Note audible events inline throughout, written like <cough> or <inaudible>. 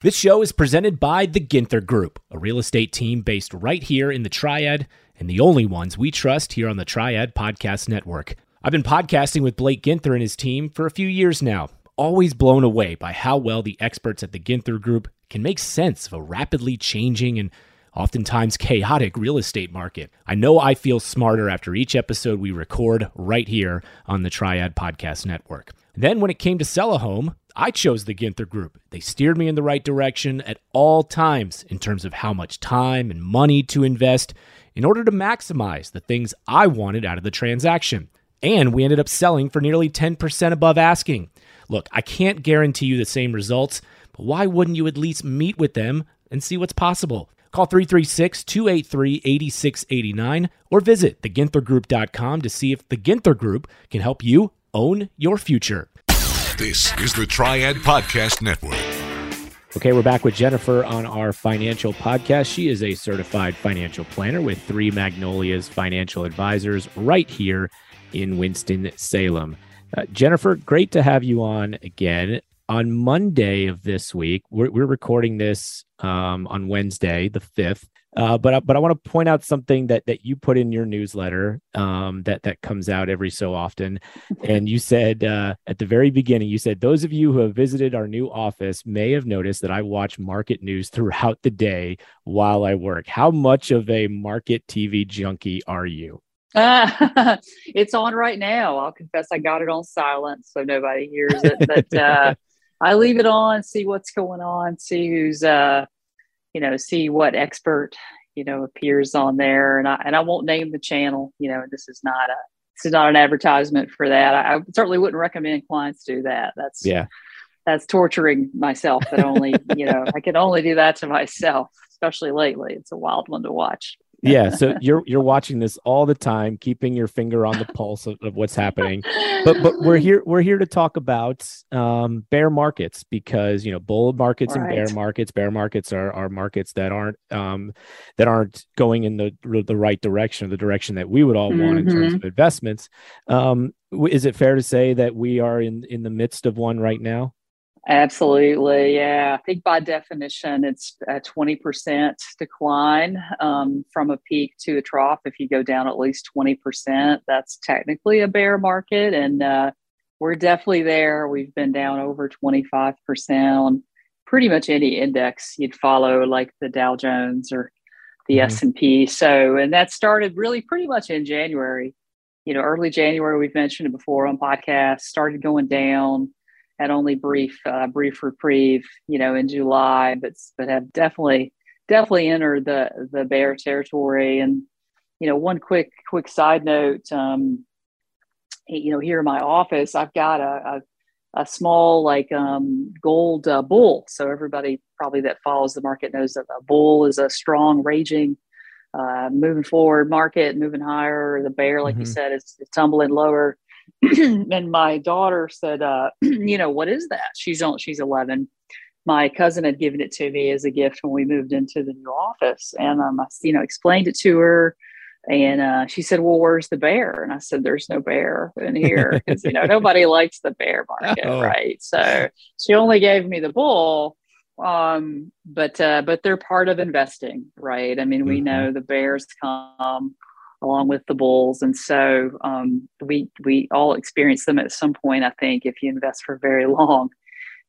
This show is presented by the Ginther Group, a real estate team based right here in the Triad and the only ones we trust here on the Triad Podcast Network. I've been podcasting with Blake Ginther and his team for a few years now, always blown away by how well the experts at the Ginther Group can make sense of a rapidly changing and oftentimes chaotic real estate market. I know I feel smarter after each episode we record right here on the Triad Podcast Network. Then, when it came to sell a home, I chose the Ginther Group. They steered me in the right direction at all times in terms of how much time and money to invest in order to maximize the things I wanted out of the transaction. And we ended up selling for nearly 10% above asking. Look, I can't guarantee you the same results, but why wouldn't you at least meet with them and see what's possible? Call 336 283 8689 or visit theginthergroup.com to see if the Ginther Group can help you own your future. This is the Triad Podcast Network. Okay, we're back with Jennifer on our financial podcast. She is a certified financial planner with three Magnolias financial advisors right here in Winston-Salem. Uh, Jennifer, great to have you on again. On Monday of this week, we're, we're recording this um, on Wednesday, the 5th. Uh, but but I want to point out something that that you put in your newsletter um, that that comes out every so often, <laughs> and you said uh, at the very beginning, you said those of you who have visited our new office may have noticed that I watch market news throughout the day while I work. How much of a market TV junkie are you? Uh, <laughs> it's on right now. I'll confess I got it on silent so nobody hears it, but uh, <laughs> I leave it on, see what's going on, see who's uh, you know, see what expert, you know, appears on there. And I and I won't name the channel, you know, this is not a this is not an advertisement for that. I, I certainly wouldn't recommend clients do that. That's yeah. That's torturing myself. That only, you know, <laughs> I can only do that to myself, especially lately. It's a wild one to watch yeah so you're you're watching this all the time keeping your finger on the pulse of, of what's happening but but we're <laughs> here we're here to talk about um, bear markets because you know bull markets right. and bear markets bear markets are are markets that aren't um, that aren't going in the the right direction or the direction that we would all want mm-hmm. in terms mm-hmm. of investments um, is it fair to say that we are in in the midst of one right now Absolutely. Yeah. I think by definition, it's a 20% decline um, from a peak to a trough. If you go down at least 20%, that's technically a bear market. And uh, we're definitely there. We've been down over 25% on pretty much any index you'd follow, like the Dow Jones or the mm-hmm. S&P. So, and that started really pretty much in January. You know, early January, we've mentioned it before on podcasts, started going down had only brief uh, brief reprieve, you know, in July, but but have definitely definitely entered the the bear territory. And you know, one quick quick side note, um, you know, here in my office, I've got a a, a small like um, gold uh, bull. So everybody probably that follows the market knows that a bull is a strong, raging, uh, moving forward market, moving higher. The bear, like mm-hmm. you said, is tumbling lower. <clears throat> and my daughter said, uh, <clears throat> you know, what is that? She's on, she's 11. My cousin had given it to me as a gift when we moved into the new office. And um, I, you know, explained it to her. And uh, she said, well, where's the bear? And I said, there's no bear in here because, you know, <laughs> nobody likes the bear market, oh. right? So she only gave me the bull um but uh but they're part of investing right i mean we mm-hmm. know the bears come along with the bulls. And so um, we we all experience them at some point. I think if you invest for very <laughs> long.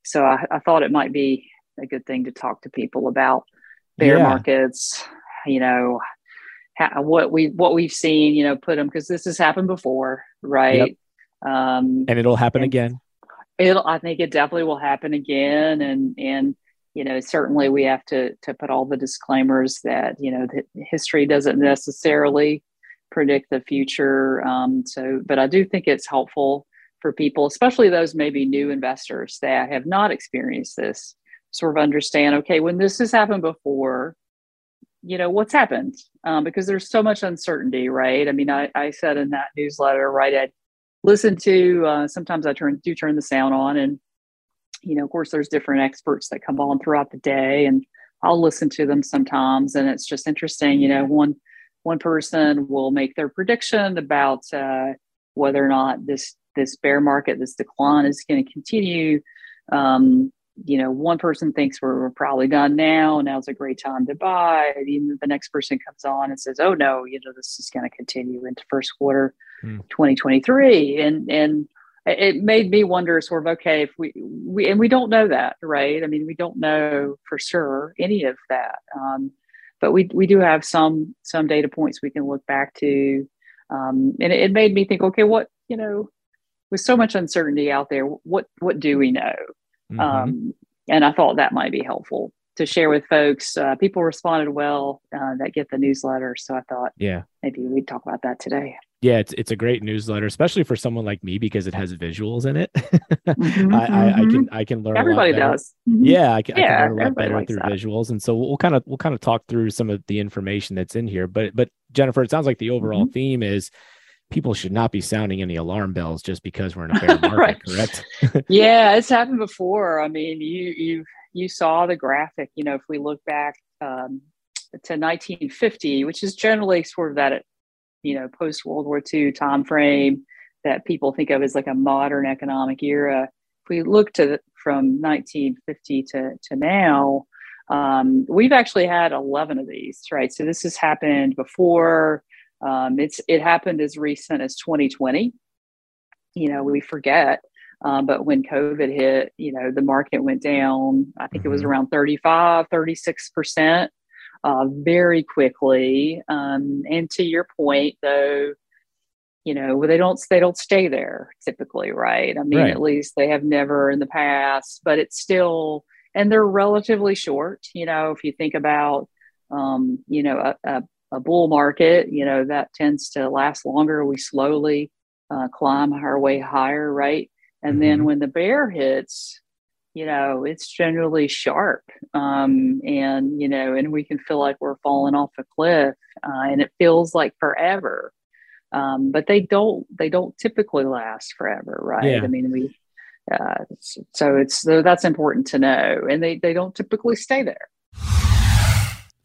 So I, I thought it might be a good thing to talk to people about bear yeah. markets. You know, how, what we what we've seen. You know, put them because this has happened before, right? Yep. Um, and it'll happen again. It'll. I think it definitely will happen again, and and you know certainly we have to to put all the disclaimers that you know that history doesn't necessarily predict the future. Um, so, but I do think it's helpful for people, especially those maybe new investors that have not experienced this, sort of understand. Okay, when this has happened before, you know what's happened um, because there's so much uncertainty, right? I mean, I, I said in that newsletter, right? I listen to. Uh, sometimes I turn do turn the sound on, and you know, of course, there's different experts that come on throughout the day, and I'll listen to them sometimes, and it's just interesting. You know, one one person will make their prediction about uh, whether or not this this bear market, this decline is going to continue. Um, you know, one person thinks we're, we're probably done now. Now's a great time to buy. And the next person comes on and says, "Oh no, you know, this is going to continue into first quarter, mm. 2023." And and it made me wonder, sort of, okay, if we we and we don't know that, right? I mean, we don't know for sure any of that. Um, but we we do have some some data points we can look back to, um, and it, it made me think, okay, what you know, with so much uncertainty out there, what what do we know? Mm-hmm. Um, and I thought that might be helpful to share with folks. Uh, people responded well uh, that get the newsletter, so I thought, yeah, maybe we'd talk about that today. Yeah, it's it's a great newsletter, especially for someone like me because it has visuals in it. <laughs> mm-hmm, I, I, I, can. I can learn. Everybody does. Yeah, I can, yeah, I can learn a lot better through that. visuals, and so we'll kind of we'll kind of talk through some of the information that's in here. But but Jennifer, it sounds like the overall mm-hmm. theme is people should not be sounding any alarm bells just because we're in a bear <laughs> market, right. correct? <laughs> yeah, it's happened before. I mean, you you you saw the graphic. You know, if we look back um, to 1950, which is generally sort of that you know post World War II time frame that people think of as like a modern economic era. If we look to the, from 1950 to to now. Um, we've actually had 11 of these, right? So this has happened before um, it's it happened as recent as 2020. You know, we forget, um, but when COVID hit, you know, the market went down. I think it was mm-hmm. around 35, 36 percent, uh, very quickly. Um, and to your point, though, you know, they don't they don't stay there typically, right? I mean, right. at least they have never in the past, but it's still and they're relatively short. You know, if you think about um, you know, a, a, a bull market, you know, that tends to last longer. We slowly uh, climb our way higher, right? And mm-hmm. then when the bear hits, you know, it's generally sharp. Um, and, you know, and we can feel like we're falling off a cliff uh, and it feels like forever. Um, but they don't, they don't typically last forever, right? Yeah. I mean, we, uh, so it's, so that's important to know. And they, they don't typically stay there.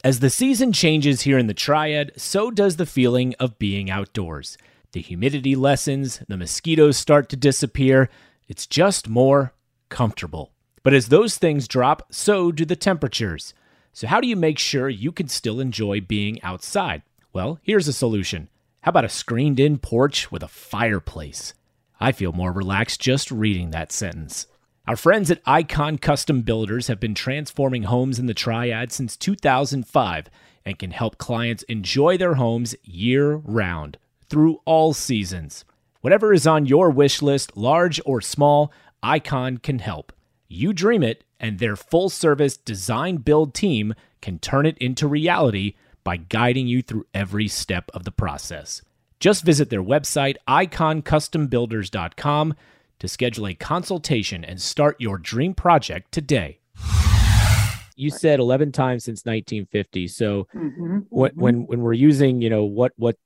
As the season changes here in the Triad, so does the feeling of being outdoors. The humidity lessens, the mosquitoes start to disappear. It's just more comfortable. But as those things drop, so do the temperatures. So, how do you make sure you can still enjoy being outside? Well, here's a solution. How about a screened in porch with a fireplace? I feel more relaxed just reading that sentence. Our friends at Icon Custom Builders have been transforming homes in the Triad since 2005 and can help clients enjoy their homes year round through all seasons. Whatever is on your wish list, large or small, Icon can help. You dream it, and their full service design build team can turn it into reality by guiding you through every step of the process. Just visit their website, iconcustombuilders.com to schedule a consultation and start your dream project today. You said 11 times since 1950. So mm-hmm, when, mm-hmm. when when we're using, you know, what what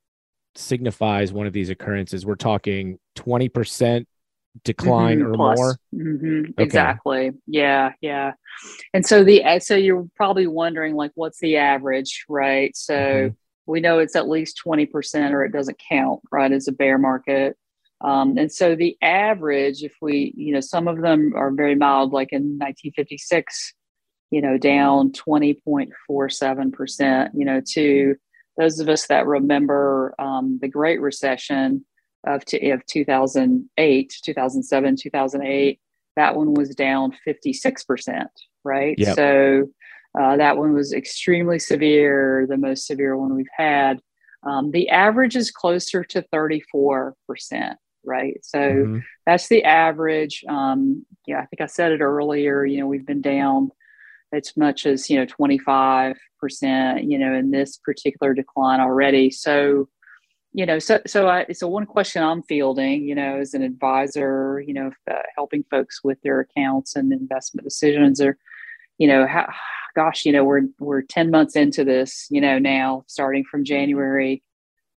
signifies one of these occurrences, we're talking 20% decline mm-hmm, or plus. more. Mm-hmm, okay. Exactly. Yeah, yeah. And so the so you're probably wondering like what's the average, right? So mm-hmm. we know it's at least 20% or it doesn't count, right, as a bear market. Um, and so the average, if we, you know, some of them are very mild, like in 1956, you know, down 20.47%, you know, to those of us that remember um, the Great Recession of, t- of 2008, 2007, 2008, that one was down 56%, right? Yep. So uh, that one was extremely severe, the most severe one we've had. Um, the average is closer to 34% right? So mm-hmm. that's the average. Um, yeah, I think I said it earlier. You know, we've been down as much as you know 25 percent. You know, in this particular decline already. So, you know, so so I, so one question I'm fielding, you know, as an advisor, you know, uh, helping folks with their accounts and investment decisions, or you know, how, gosh, you know, we're we're 10 months into this, you know, now starting from January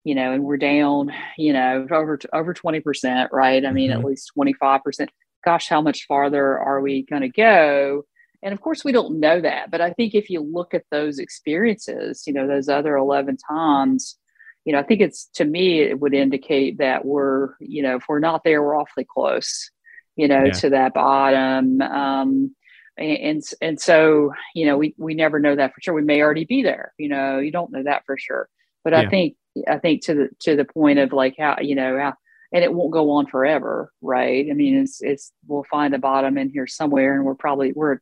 you know, and we're down, you know, over over twenty percent, right? I mean, mm-hmm. at least twenty five percent. Gosh, how much farther are we going to go? And of course, we don't know that. But I think if you look at those experiences, you know, those other eleven times, you know, I think it's to me it would indicate that we're, you know, if we're not there, we're awfully close, you know, yeah. to that bottom. Um, and and so you know we we never know that for sure we may already be there you know you don't know that for sure but yeah. i think i think to the to the point of like how you know how and it won't go on forever right i mean it's it's we'll find a bottom in here somewhere and we're probably we're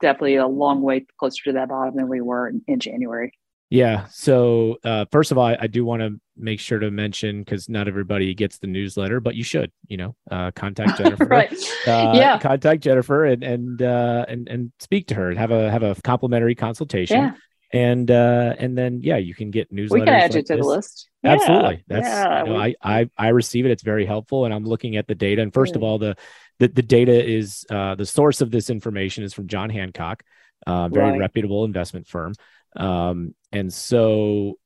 definitely a long way closer to that bottom than we were in, in january yeah. So, uh, first of all, I, I do want to make sure to mention because not everybody gets the newsletter, but you should, you know, uh, contact <laughs> Jennifer. right. Uh, yeah. Contact Jennifer and and uh, and and speak to her and have a have a complimentary consultation. Yeah. And uh, and then yeah, you can get newsletters. We can add like you to this. the list. Absolutely. Yeah. That's yeah, you know, we... I I I receive it. It's very helpful, and I'm looking at the data. And first of all, the the, the data is uh, the source of this information is from John Hancock, uh, very right. reputable investment firm. Um, and so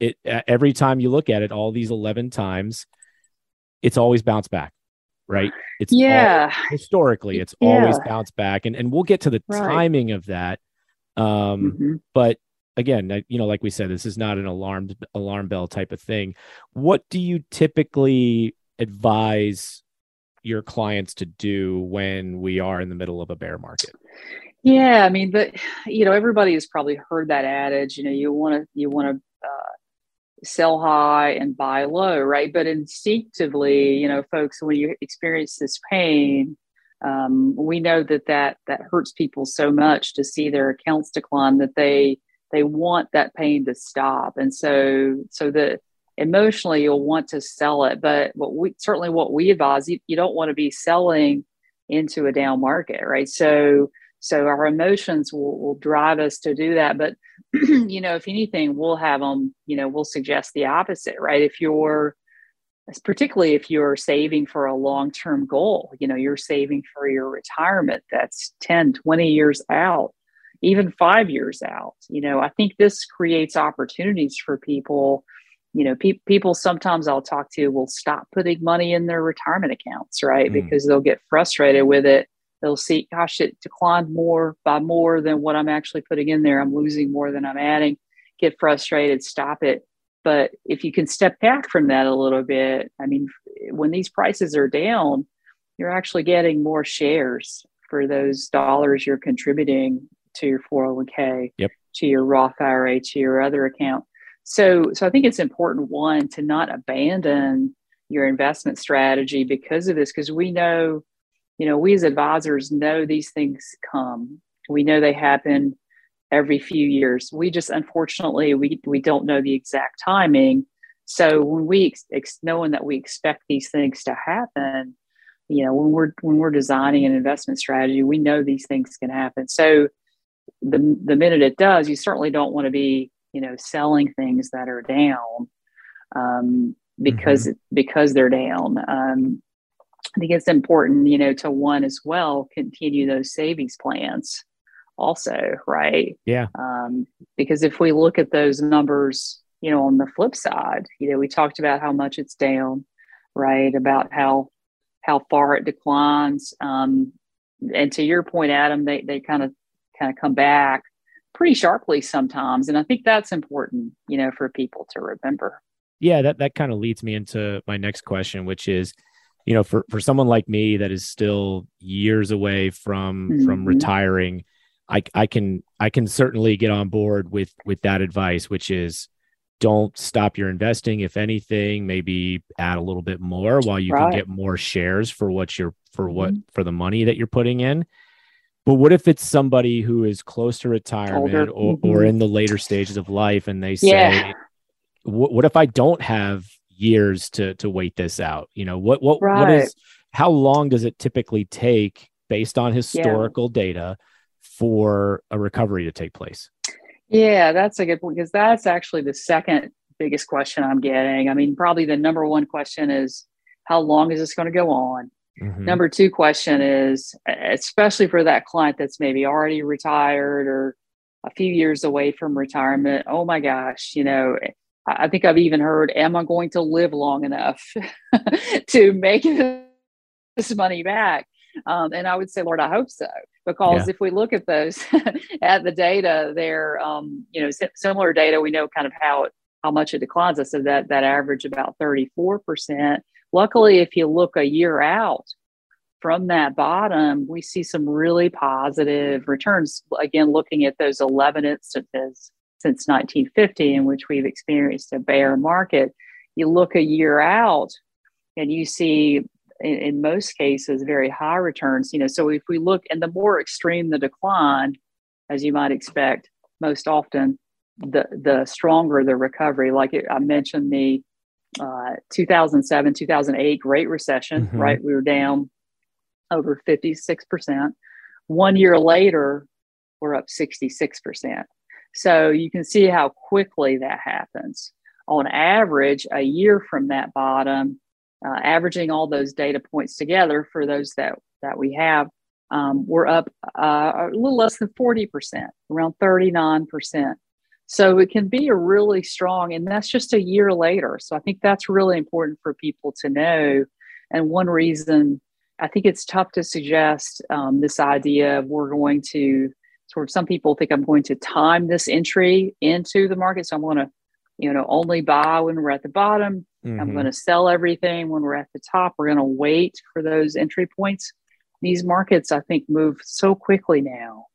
it every time you look at it, all these 11 times, it's always bounced back, right? It's yeah. All, historically, it's yeah. always bounced back. And, and we'll get to the right. timing of that. Um, mm-hmm. but again, you know, like we said, this is not an alarm alarm bell type of thing. What do you typically advise your clients to do when we are in the middle of a bear market? Yeah, I mean, but you know, everybody has probably heard that adage. You know, you want to you want to uh, sell high and buy low, right? But instinctively, you know, folks, when you experience this pain, um, we know that that that hurts people so much to see their accounts decline that they they want that pain to stop, and so so the emotionally you'll want to sell it, but what we certainly what we advise you, you don't want to be selling into a down market, right? So so our emotions will, will drive us to do that. But, <clears throat> you know, if anything, we'll have them, you know, we'll suggest the opposite, right? If you're, particularly if you're saving for a long-term goal, you know, you're saving for your retirement that's 10, 20 years out, even five years out. You know, I think this creates opportunities for people you know, pe- people sometimes I'll talk to will stop putting money in their retirement accounts, right? Mm. Because they'll get frustrated with it they'll see, gosh, it declined more by more than what I'm actually putting in there. I'm losing more than I'm adding. Get frustrated, stop it. But if you can step back from that a little bit, I mean, when these prices are down, you're actually getting more shares for those dollars you're contributing to your 401k, yep. to your Roth IRA, to your other account. So, so I think it's important one to not abandon your investment strategy because of this, because we know you know, we as advisors know these things come. We know they happen every few years. We just unfortunately we we don't know the exact timing. So when we ex- knowing that we expect these things to happen, you know, when we're when we're designing an investment strategy, we know these things can happen. So the the minute it does, you certainly don't want to be you know selling things that are down um, because mm-hmm. because they're down. Um, I think it's important, you know, to one as well continue those savings plans also, right? Yeah. Um, because if we look at those numbers, you know, on the flip side, you know, we talked about how much it's down, right? About how how far it declines. Um, and to your point, Adam, they they kind of kind of come back pretty sharply sometimes. And I think that's important, you know, for people to remember. Yeah, that that kind of leads me into my next question, which is you know for for someone like me that is still years away from mm-hmm. from retiring i i can i can certainly get on board with with that advice which is don't stop your investing if anything maybe add a little bit more while you right. can get more shares for what you're for what mm-hmm. for the money that you're putting in but what if it's somebody who is close to retirement or, mm-hmm. or in the later stages of life and they say yeah. what if i don't have years to to wait this out you know what what right. what is how long does it typically take based on historical yeah. data for a recovery to take place yeah that's a good point because that's actually the second biggest question i'm getting i mean probably the number one question is how long is this going to go on mm-hmm. number two question is especially for that client that's maybe already retired or a few years away from retirement oh my gosh you know I think I've even heard, am I going to live long enough <laughs> to make this money back? Um, and I would say, Lord, I hope so, because yeah. if we look at those <laughs> at the data, they're um, you know similar data. We know kind of how it, how much it declines. I said that that average about thirty four percent. Luckily, if you look a year out from that bottom, we see some really positive returns. Again, looking at those 11 instances since 1950 in which we've experienced a bear market, you look a year out and you see in, in, most cases very high returns you know. So if we look and the more extreme the decline as you might expect most often the the stronger the recovery. Like it, i mentioned the uh, 2007 2008 great recession mm-hmm. right? We were down over 56% one year later we're up 66% so you can see how quickly that happens on average a year from that bottom uh, averaging all those data points together for those that that we have, um, we're up uh, a little less than 40%, around 39%. So it can be a really strong, and that's just a year later. So I think that's really important for people to know. And one reason I think it's tough to suggest um, this idea of we're going to sort of some people think I'm going to time this entry into the market. So I'm going to, you know, only buy when we're at the bottom Mm-hmm. I'm going to sell everything when we're at the top. We're going to wait for those entry points. These markets, I think, move so quickly now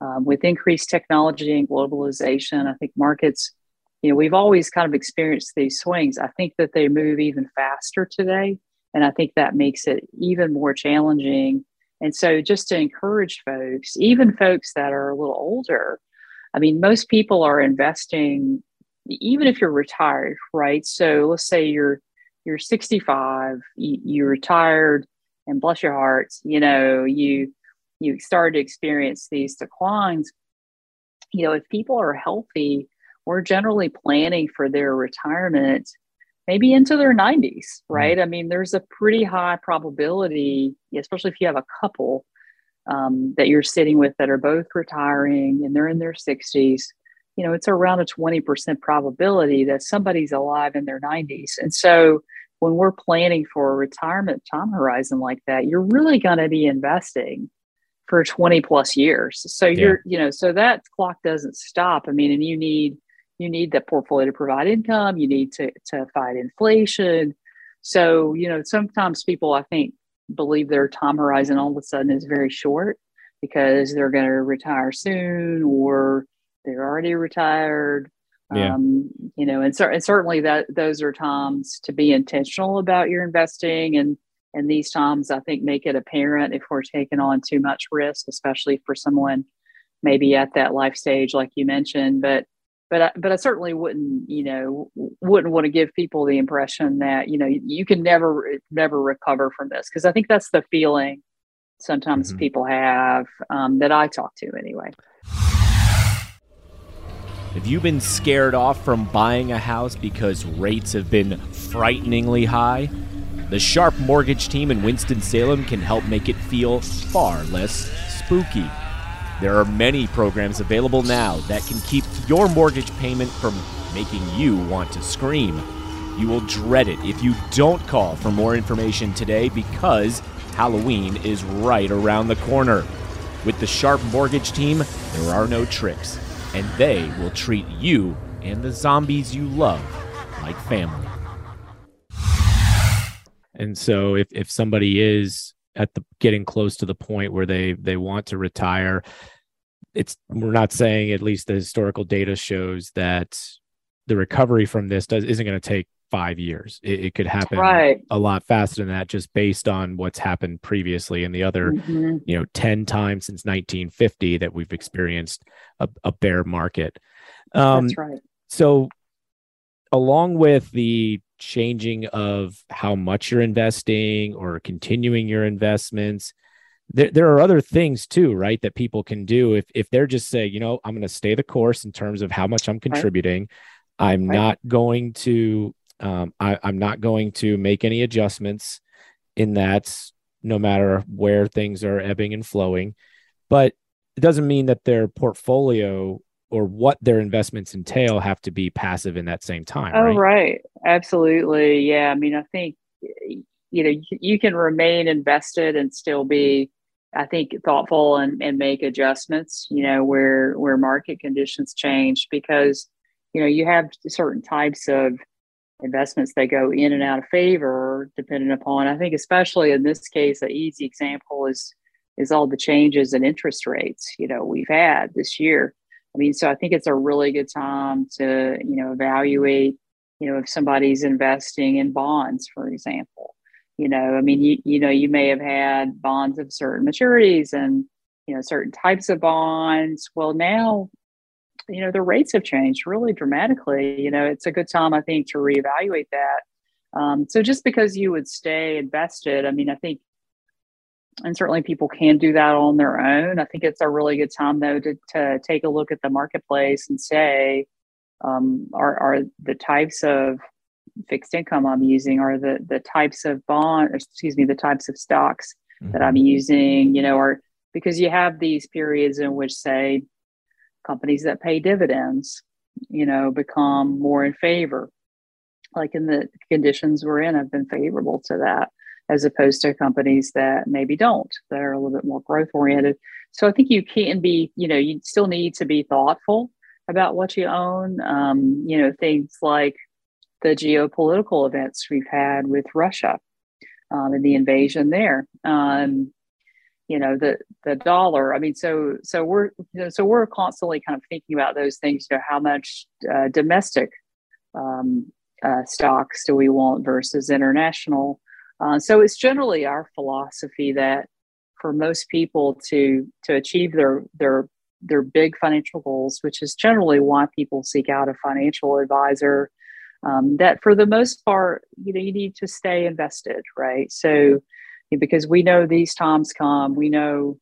um, with increased technology and globalization. I think markets, you know, we've always kind of experienced these swings. I think that they move even faster today. And I think that makes it even more challenging. And so, just to encourage folks, even folks that are a little older, I mean, most people are investing even if you're retired, right? So let's say you're you're 65, you, you retired, and bless your hearts, you know, you you started to experience these declines. You know, if people are healthy, we're generally planning for their retirement maybe into their 90s, mm-hmm. right? I mean, there's a pretty high probability, especially if you have a couple um, that you're sitting with that are both retiring and they're in their 60s, you know, it's around a 20% probability that somebody's alive in their 90s. And so when we're planning for a retirement time horizon like that, you're really going to be investing for 20 plus years. So yeah. you're, you know, so that clock doesn't stop. I mean, and you need you need that portfolio to provide income, you need to to fight inflation. So, you know, sometimes people I think believe their time horizon all of a sudden is very short because they're going to retire soon or they're already retired. Yeah. Um, you know, and, cer- and certainly that those are times to be intentional about your investing and and these times I think make it apparent if we're taking on too much risk, especially for someone maybe at that life stage like you mentioned. But but I, but I certainly wouldn't you know wouldn't want to give people the impression that you know you, you can never never recover from this because I think that's the feeling sometimes mm-hmm. people have um, that I talk to anyway. Have you been scared off from buying a house because rates have been frighteningly high? The Sharp Mortgage team in Winston-Salem can help make it feel far less spooky. There are many programs available now that can keep your mortgage payment from making you want to scream. You will dread it if you don't call for more information today because Halloween is right around the corner. With the Sharp Mortgage team, there are no tricks and they will treat you and the zombies you love like family. And so if, if somebody is at the getting close to the point where they they want to retire, it's we're not saying at least the historical data shows that the recovery from this does isn't going to take five years. It, it could happen right. a lot faster than that, just based on what's happened previously and the other, mm-hmm. you know, 10 times since 1950 that we've experienced a, a bear market. Um, That's right. So, along with the changing of how much you're investing or continuing your investments, there, there are other things too, right? That people can do if, if they're just say, you know, I'm going to stay the course in terms of how much I'm contributing. Right. I'm right. not going to um, I, I'm not going to make any adjustments in that, no matter where things are ebbing and flowing. But it doesn't mean that their portfolio or what their investments entail have to be passive in that same time. Oh, right. right. Absolutely. Yeah. I mean, I think, you know, you can remain invested and still be, I think, thoughtful and, and make adjustments, you know, where, where market conditions change because, you know, you have certain types of investments that go in and out of favor depending upon i think especially in this case an easy example is is all the changes in interest rates you know we've had this year. I mean so i think it's a really good time to you know evaluate you know if somebody's investing in bonds for example you know i mean you, you know you may have had bonds of certain maturities and you know certain types of bonds. Well now you know the rates have changed really dramatically. You know it's a good time i think to reevaluate that. Um, so just because you would stay invested i mean i think and certainly people can do that on their own. I think it's a really good time though to, to take a look at the marketplace and say um, are, are the types of fixed income i'm using are the the types of bond excuse me the types of stocks mm-hmm. that i'm mm-hmm. using you know or because you have these periods in which say companies that pay dividends, you know, become more in favor. Like in the conditions we're in have been favorable to that, as opposed to companies that maybe don't, that are a little bit more growth oriented. So I think you can be, you know, you still need to be thoughtful about what you own. Um, you know, things like the geopolitical events we've had with Russia um, and the invasion there. Um, you know the the dollar i mean so so we're you know, so we're constantly kind of thinking about those things you know how much uh, domestic um, uh, stocks do we want versus international uh, so it's generally our philosophy that for most people to to achieve their their their big financial goals which is generally why people seek out a financial advisor um, that for the most part you know you need to stay invested right so because we know these times come. We know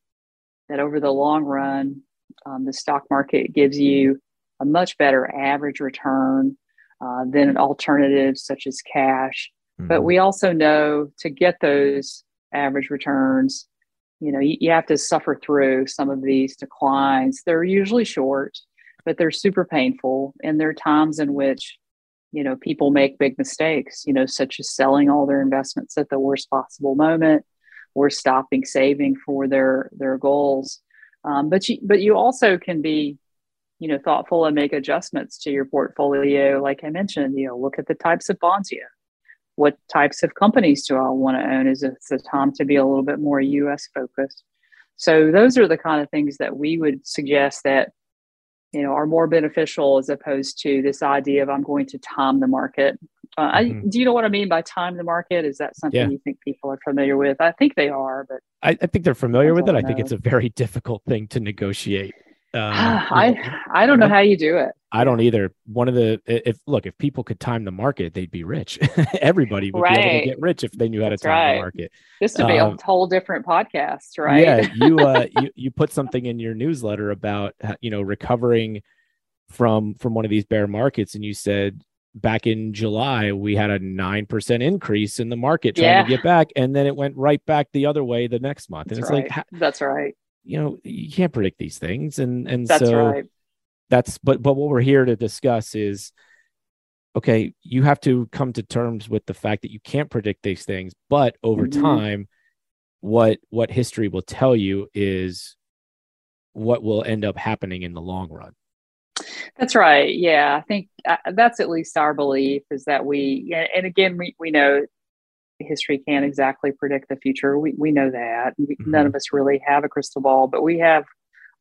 that over the long run, um, the stock market gives you a much better average return uh, than alternatives such as cash. Mm-hmm. But we also know to get those average returns, you know, you, you have to suffer through some of these declines. They're usually short, but they're super painful. And there are times in which you know people make big mistakes you know such as selling all their investments at the worst possible moment or stopping saving for their their goals. Um, but you but you also can be you know thoughtful and make adjustments to your portfolio. Like i mentioned you know look at the types of bonds you have. What types of companies do i want to own? Is it the time to be a little bit more us focused? So those are the kind of things that we would suggest that you know are more beneficial as opposed to this idea of i'm going to time the market. Uh, mm-hmm. I, do you know what i mean by time the market? Is that something yeah. you think people are familiar with? I think they are but i, I think they're familiar with it. I think it's a very <laughs> difficult thing to negotiate <sighs> um, I I don't know how you do it. I don't either. One of the if look if people could time the market, they'd be rich. <laughs> Everybody would right. be able to get rich if they knew how to That's time right. the market. This would be um, a whole different podcast, right? Yeah, you uh, <laughs> you you put something in your newsletter about you know recovering from from one of these bear markets, and you said back in July we had a nine percent increase in the market trying yeah. to get back, and then it went right back the other way the next month. And That's it's right. like That's right you know you can't predict these things and and that's so right. that's but but what we're here to discuss is okay you have to come to terms with the fact that you can't predict these things but over mm-hmm. time what what history will tell you is what will end up happening in the long run that's right yeah i think uh, that's at least our belief is that we and again we, we know history can't exactly predict the future. We, we know that. We, mm-hmm. None of us really have a crystal ball, but we have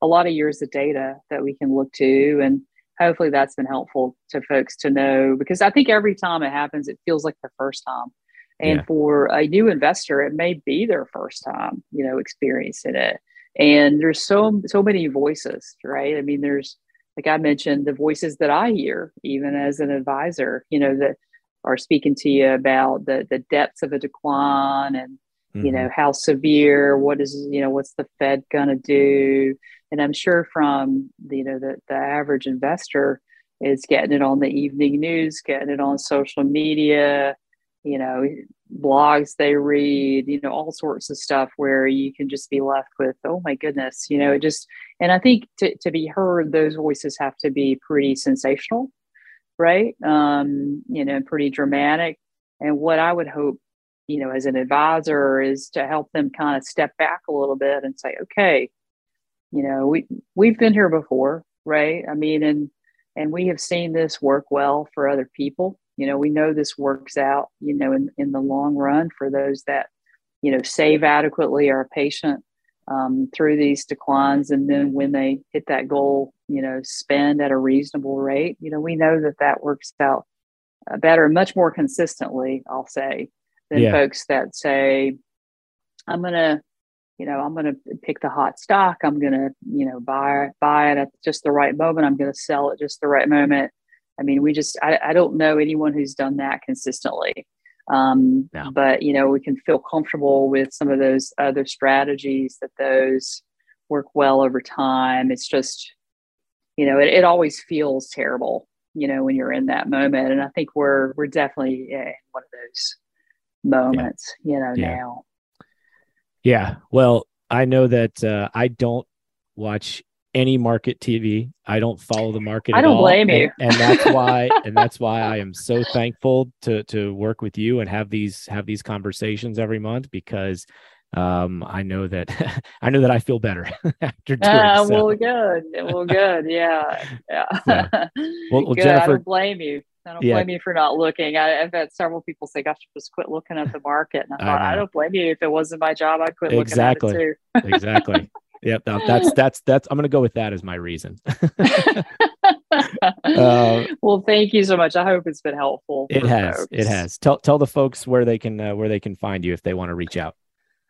a lot of years of data that we can look to. And hopefully that's been helpful to folks to know because I think every time it happens, it feels like the first time. And yeah. for a new investor, it may be their first time, you know, experiencing it. And there's so so many voices, right? I mean, there's like I mentioned, the voices that I hear, even as an advisor, you know, that are speaking to you about the the depths of a decline and mm-hmm. you know mm-hmm. how severe what is you know what's the fed going to do and i'm sure from the, you know the, the average investor is getting it on the evening news getting it on social media you know blogs they read you know all sorts of stuff where you can just be left with oh my goodness you know it just and i think to, to be heard those voices have to be pretty sensational right? Um, you know, pretty dramatic. And what I would hope, you know, as an advisor is to help them kind of step back a little bit and say, okay, you know, we we've been here before, right? I mean, and and we have seen this work well for other people. you know, we know this works out, you know, in, in the long run for those that, you know, save adequately, are patient um, through these declines. And then when they hit that goal, you know, spend at a reasonable rate, you know, we know that that works out uh, better, much more consistently, I'll say, than yeah. folks that say, I'm to, you know, I'm to pick the hot stock. I'm to, you know, buy buy it at just the right moment. I'm to sell it just the right moment. I mean, we just, I, I don't know anyone who's done that consistently. Um, no. But, you know, we can feel comfortable with some of those other strategies that those work well over time. It's just, you know, it, it always feels terrible, you know, when you're in that moment. And I think we're, we're definitely in one of those moments, yeah. you know, yeah. now. Yeah. Well, I know that uh, I don't watch any market TV. I don't follow the market. I don't blame you. And, and that's <laughs> why and that's why I am so thankful to to work with you and have these have these conversations every month because um I know that <laughs> I know that I feel better <laughs> after doing uh, so. well good. Well good. Yeah. Yeah. yeah. Well, well Jennifer, I don't blame you. I don't yeah. blame you for not looking. I, have had several people say, "Gosh, just quit looking at the market." And I thought, I, I don't blame you. If it wasn't my job, I'd quit exactly. looking at it too. exactly. Yep. No, <laughs> that's that's that's. I'm going to go with that as my reason. <laughs> uh, well, thank you so much. I hope it's been helpful. It has. Folks. It has. Tell tell the folks where they can uh, where they can find you if they want to reach out.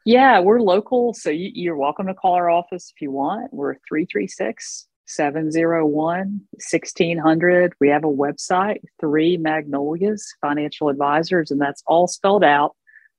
Yeah, we're local, so you, you're welcome to call our office if you want. We're 336 701 1600. We have a website, Three Magnolias Financial Advisors, and that's all spelled out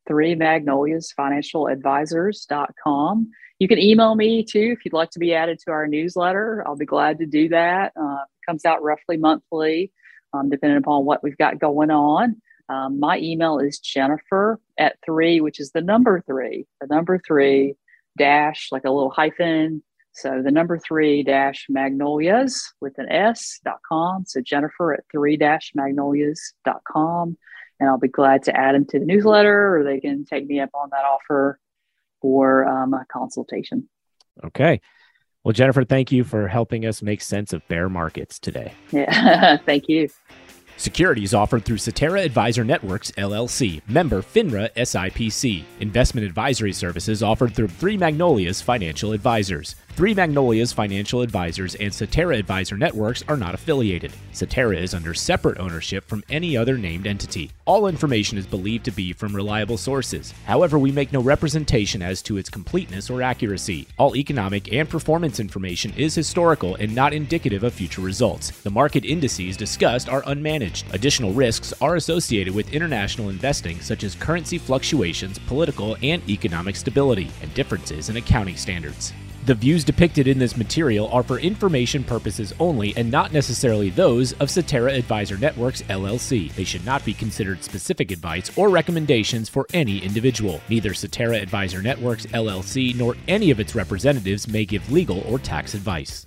Three Magnolias Financial Advisors.com. You can email me too if you'd like to be added to our newsletter. I'll be glad to do that. Uh, comes out roughly monthly, um, depending upon what we've got going on. Um, my email is Jennifer at three, which is the number three, the number three dash, like a little hyphen. So the number three dash magnolias with an S dot com. So Jennifer at three dash magnolias dot com. And I'll be glad to add them to the newsletter or they can take me up on that offer for um, a consultation. Okay. Well, Jennifer, thank you for helping us make sense of bear markets today. Yeah, <laughs> thank you. Securities offered through Cetera Advisor Networks, LLC, member FINRA SIPC. Investment advisory services offered through Three Magnolias Financial Advisors. Three Magnolias Financial Advisors and Cetera Advisor Networks are not affiliated. Cetera is under separate ownership from any other named entity. All information is believed to be from reliable sources. However, we make no representation as to its completeness or accuracy. All economic and performance information is historical and not indicative of future results. The market indices discussed are unmanaged. Additional risks are associated with international investing, such as currency fluctuations, political and economic stability, and differences in accounting standards. The views depicted in this material are for information purposes only and not necessarily those of Cetera Advisor Networks LLC. They should not be considered specific advice or recommendations for any individual. Neither Cetera Advisor Networks LLC nor any of its representatives may give legal or tax advice.